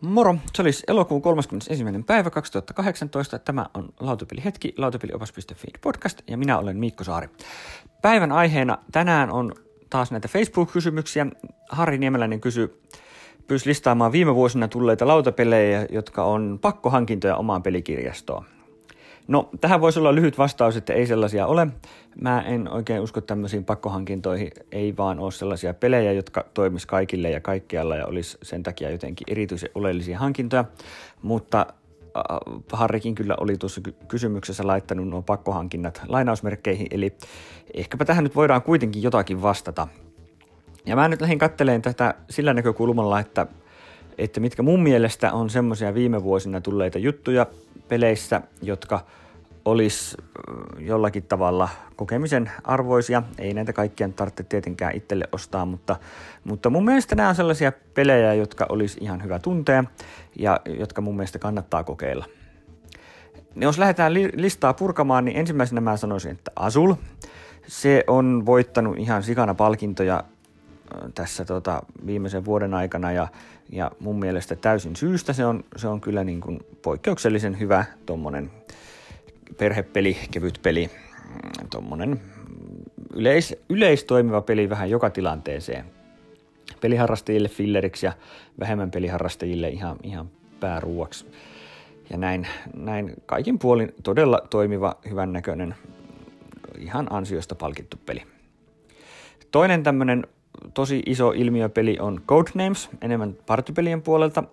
Moro, se olisi elokuun 31. päivä 2018. Tämä on Lautapeli hetki, lautapeliopas.fi podcast ja minä olen Mikko Saari. Päivän aiheena tänään on taas näitä Facebook-kysymyksiä. Harri Niemeläinen kysyy, pyysi listaamaan viime vuosina tulleita lautapelejä, jotka on pakkohankintoja omaan pelikirjastoon. No, tähän voisi olla lyhyt vastaus, että ei sellaisia ole. Mä en oikein usko tämmöisiin pakkohankintoihin. Ei vaan ole sellaisia pelejä, jotka toimis kaikille ja kaikkialla ja olisi sen takia jotenkin erityisen oleellisia hankintoja. Mutta äh, Harrikin kyllä oli tuossa kysymyksessä laittanut nuo pakkohankinnat lainausmerkkeihin, eli ehkäpä tähän nyt voidaan kuitenkin jotakin vastata. Ja mä nyt lähdin katteleen tätä sillä näkökulmalla, että, että mitkä mun mielestä on semmoisia viime vuosina tulleita juttuja peleissä, jotka – olisi jollakin tavalla kokemisen arvoisia. Ei näitä kaikkia tarvitse tietenkään itselle ostaa, mutta, mutta mun mielestä nämä on sellaisia pelejä, jotka olisi ihan hyvä tuntea ja jotka mun mielestä kannattaa kokeilla. Jos lähdetään listaa purkamaan, niin ensimmäisenä mä sanoisin, että Azul. Se on voittanut ihan sikana palkintoja tässä tota, viimeisen vuoden aikana ja, ja mun mielestä täysin syystä se on, se on kyllä niin kuin poikkeuksellisen hyvä tuommoinen perhepeli, kevyt peli, mm, tuommoinen yleis, yleistoimiva peli vähän joka tilanteeseen. Peliharrastajille filleriksi ja vähemmän peliharrastajille ihan, ihan pääruuaksi. Ja näin, näin kaikin puolin todella toimiva, hyvännäköinen, ihan ansiosta palkittu peli. Toinen tämmöinen tosi iso ilmiöpeli on Codenames, enemmän partypelien puolelta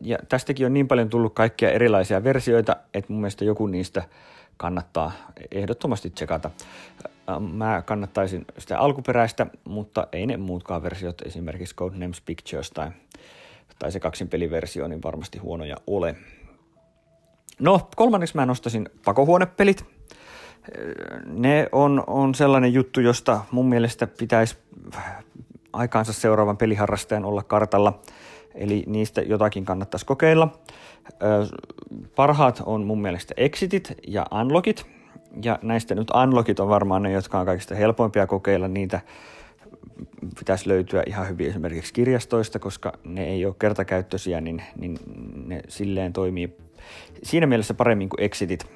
ja tästäkin on niin paljon tullut kaikkia erilaisia versioita, että mun mielestä joku niistä kannattaa ehdottomasti tsekata. Mä kannattaisin sitä alkuperäistä, mutta ei ne muutkaan versiot, esimerkiksi Codenames Pictures tai, tai se kaksinpeliversio, niin varmasti huonoja ole. No, kolmanneksi mä nostasin pakohuonepelit. Ne on, on sellainen juttu, josta mun mielestä pitäisi aikaansa seuraavan peliharrastajan olla kartalla – eli niistä jotakin kannattaisi kokeilla. Parhaat on mun mielestä exitit ja unlockit, ja näistä nyt unlockit on varmaan ne, jotka on kaikista helpoimpia kokeilla, niitä pitäisi löytyä ihan hyvin esimerkiksi kirjastoista, koska ne ei ole kertakäyttöisiä, niin, niin ne silleen toimii siinä mielessä paremmin kuin exitit.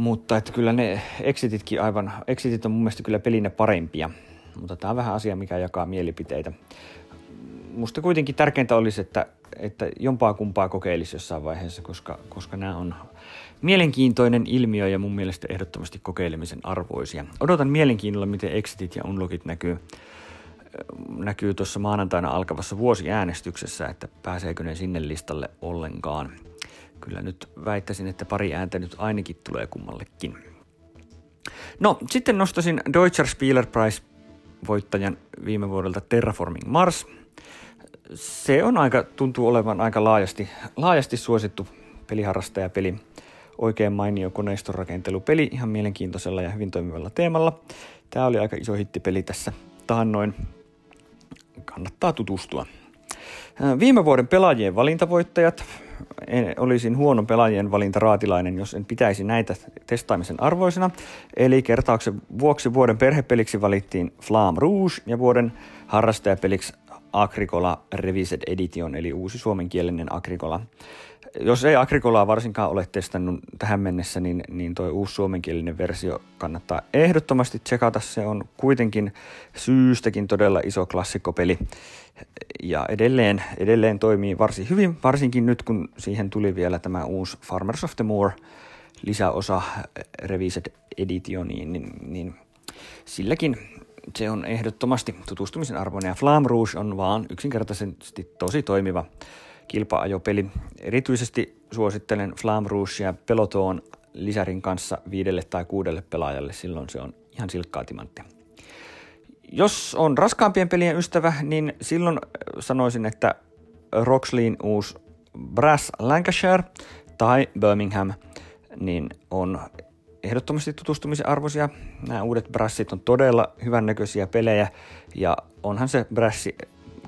Mutta että kyllä ne exititkin aivan, exitit on mun mielestä kyllä pelinä parempia, mutta tämä on vähän asia, mikä jakaa mielipiteitä musta kuitenkin tärkeintä olisi, että, että jompaa kumpaa kokeilisi jossain vaiheessa, koska, koska nämä on mielenkiintoinen ilmiö ja mun mielestä ehdottomasti kokeilemisen arvoisia. Odotan mielenkiinnolla, miten Exitit ja Unlockit näkyy, näkyy tuossa maanantaina alkavassa vuosiäänestyksessä, että pääseekö ne sinne listalle ollenkaan. Kyllä nyt väittäisin, että pari ääntä nyt ainakin tulee kummallekin. No, sitten nostasin Deutscher Spielerpreis voittajan viime vuodelta Terraforming Mars – se on aika, tuntuu olevan aika laajasti, laajasti suosittu peliharrastajapeli. Oikein mainio koneistorakentelupeli ihan mielenkiintoisella ja hyvin toimivalla teemalla. Tämä oli aika iso hittipeli tässä taannoin. Kannattaa tutustua. Viime vuoden pelaajien valintavoittajat. En, olisin huono pelaajien valintaraatilainen, jos en pitäisi näitä testaamisen arvoisena. Eli kertauksen vuoksi vuoden perhepeliksi valittiin Flam Rouge ja vuoden harrastajapeliksi Agricola Revised Edition, eli uusi suomenkielinen Agricola. Jos ei Agricolaa varsinkaan ole testannut tähän mennessä, niin, niin tuo uusi suomenkielinen versio kannattaa ehdottomasti tsekata. Se on kuitenkin syystäkin todella iso klassikkopeli ja edelleen, edelleen toimii varsin hyvin, varsinkin nyt kun siihen tuli vielä tämä uusi Farmers of the Moor lisäosa Revised Editioniin, niin, niin silläkin se on ehdottomasti tutustumisen arvoinen ja Flam Rouge on vaan yksinkertaisesti tosi toimiva kilpa-ajopeli. Erityisesti suosittelen Flam ja Peloton lisärin kanssa viidelle tai kuudelle pelaajalle, silloin se on ihan silkkaa timanttia. Jos on raskaampien pelien ystävä, niin silloin sanoisin, että Roxleyn uusi Brass Lancashire tai Birmingham niin on ehdottomasti tutustumisen arvoisia. Nämä uudet brassit on todella hyvännäköisiä pelejä ja onhan se brassi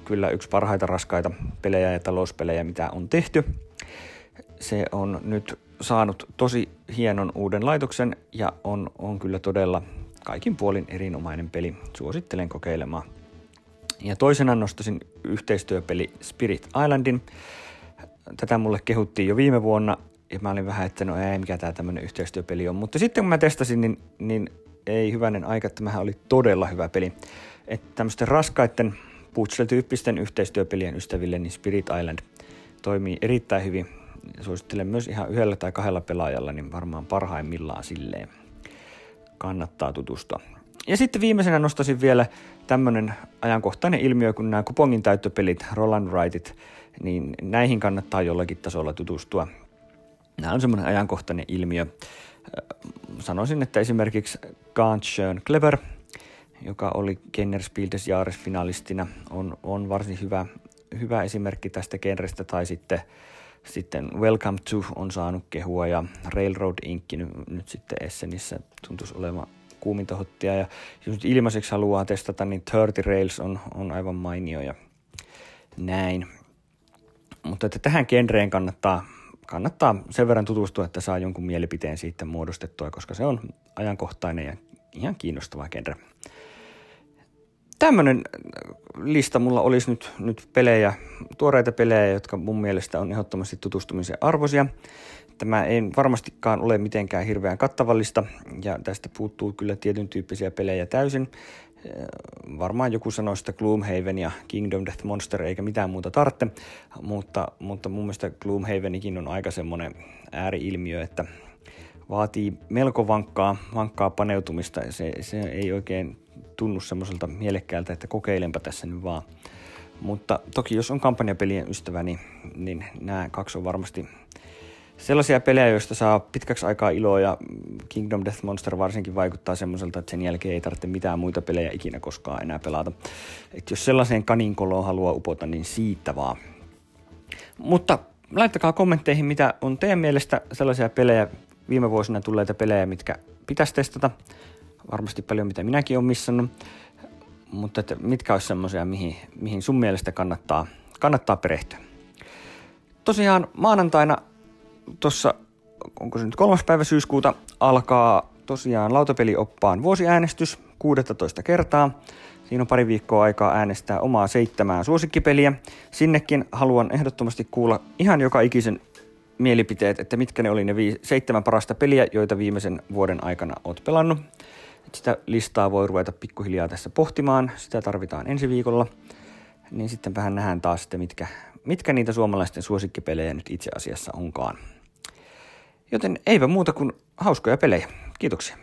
kyllä yksi parhaita raskaita pelejä ja talouspelejä, mitä on tehty. Se on nyt saanut tosi hienon uuden laitoksen ja on, on kyllä todella kaikin puolin erinomainen peli. Suosittelen kokeilemaan. Ja toisena nostasin yhteistyöpeli Spirit Islandin. Tätä mulle kehuttiin jo viime vuonna ja mä olin vähän, että no ei, mikä tämä tämmöinen yhteistyöpeli on. Mutta sitten kun mä testasin, niin, niin ei hyvänen aika, että tämähän oli todella hyvä peli. Että tämmöisten raskaiden putsel-tyyppisten yhteistyöpelien ystäville, niin Spirit Island toimii erittäin hyvin. Suosittelen myös ihan yhdellä tai kahdella pelaajalla, niin varmaan parhaimmillaan silleen kannattaa tutustua. Ja sitten viimeisenä nostasin vielä tämmöinen ajankohtainen ilmiö, kun nämä kupongin täyttöpelit, Roland Wrightit, niin näihin kannattaa jollakin tasolla tutustua. Nämä on semmoinen ajankohtainen ilmiö. Sanoisin, että esimerkiksi Ganz schön clever, joka oli Kennerspieldes Jahres-finalistina, on, on varsin hyvä, hyvä esimerkki tästä genrestä, tai sitten, sitten Welcome to on saanut kehua, ja Railroad Inc. nyt, sitten Essenissä tuntuisi olevan kuuminta hottia, ja jos nyt ilmaiseksi haluaa testata, niin 30 Rails on, on aivan mainio, ja näin. Mutta että tähän genreen kannattaa, kannattaa sen verran tutustua, että saa jonkun mielipiteen siitä muodostettua, koska se on ajankohtainen ja ihan kiinnostava genre. Tämmöinen lista mulla olisi nyt, nyt pelejä, tuoreita pelejä, jotka mun mielestä on ehdottomasti tutustumisen arvoisia. Tämä ei varmastikaan ole mitenkään hirveän kattavallista ja tästä puuttuu kyllä tietyn tyyppisiä pelejä täysin. Varmaan joku sanoi sitä Gloomhaven ja Kingdom Death Monster eikä mitään muuta tarvitse, mutta, mutta mun mielestä Gloomhavenikin on aika semmoinen ääriilmiö, että vaatii melko vankkaa, vankkaa paneutumista se, se ei oikein tunnu semmoiselta mielekkäältä, että kokeilenpa tässä nyt vaan. Mutta toki jos on kampanjapelien ystävä, niin, niin nämä kaksi on varmasti sellaisia pelejä, joista saa pitkäksi aikaa iloa ja Kingdom Death Monster varsinkin vaikuttaa semmoiselta, että sen jälkeen ei tarvitse mitään muita pelejä ikinä koskaan enää pelata. Et jos sellaiseen kaninkoloon haluaa upota, niin siitä vaan. Mutta laittakaa kommentteihin, mitä on teidän mielestä sellaisia pelejä, viime vuosina tulleita pelejä, mitkä pitäisi testata. Varmasti paljon, mitä minäkin olen missannut. Mutta että mitkä olisi semmoisia, mihin, mihin sun mielestä kannattaa, kannattaa perehtyä. Tosiaan maanantaina tuossa, onko se nyt kolmas päivä syyskuuta, alkaa tosiaan lautapelioppaan vuosiäänestys 16 kertaa. Siinä on pari viikkoa aikaa äänestää omaa seitsemää suosikkipeliä. Sinnekin haluan ehdottomasti kuulla ihan joka ikisen mielipiteet, että mitkä ne oli ne vii- seitsemän parasta peliä, joita viimeisen vuoden aikana oot pelannut. Et sitä listaa voi ruveta pikkuhiljaa tässä pohtimaan, sitä tarvitaan ensi viikolla. Niin sitten vähän nähdään taas, että mitkä, mitkä niitä suomalaisten suosikkipelejä nyt itse asiassa onkaan. Joten eipä muuta kuin hauskoja pelejä. Kiitoksia.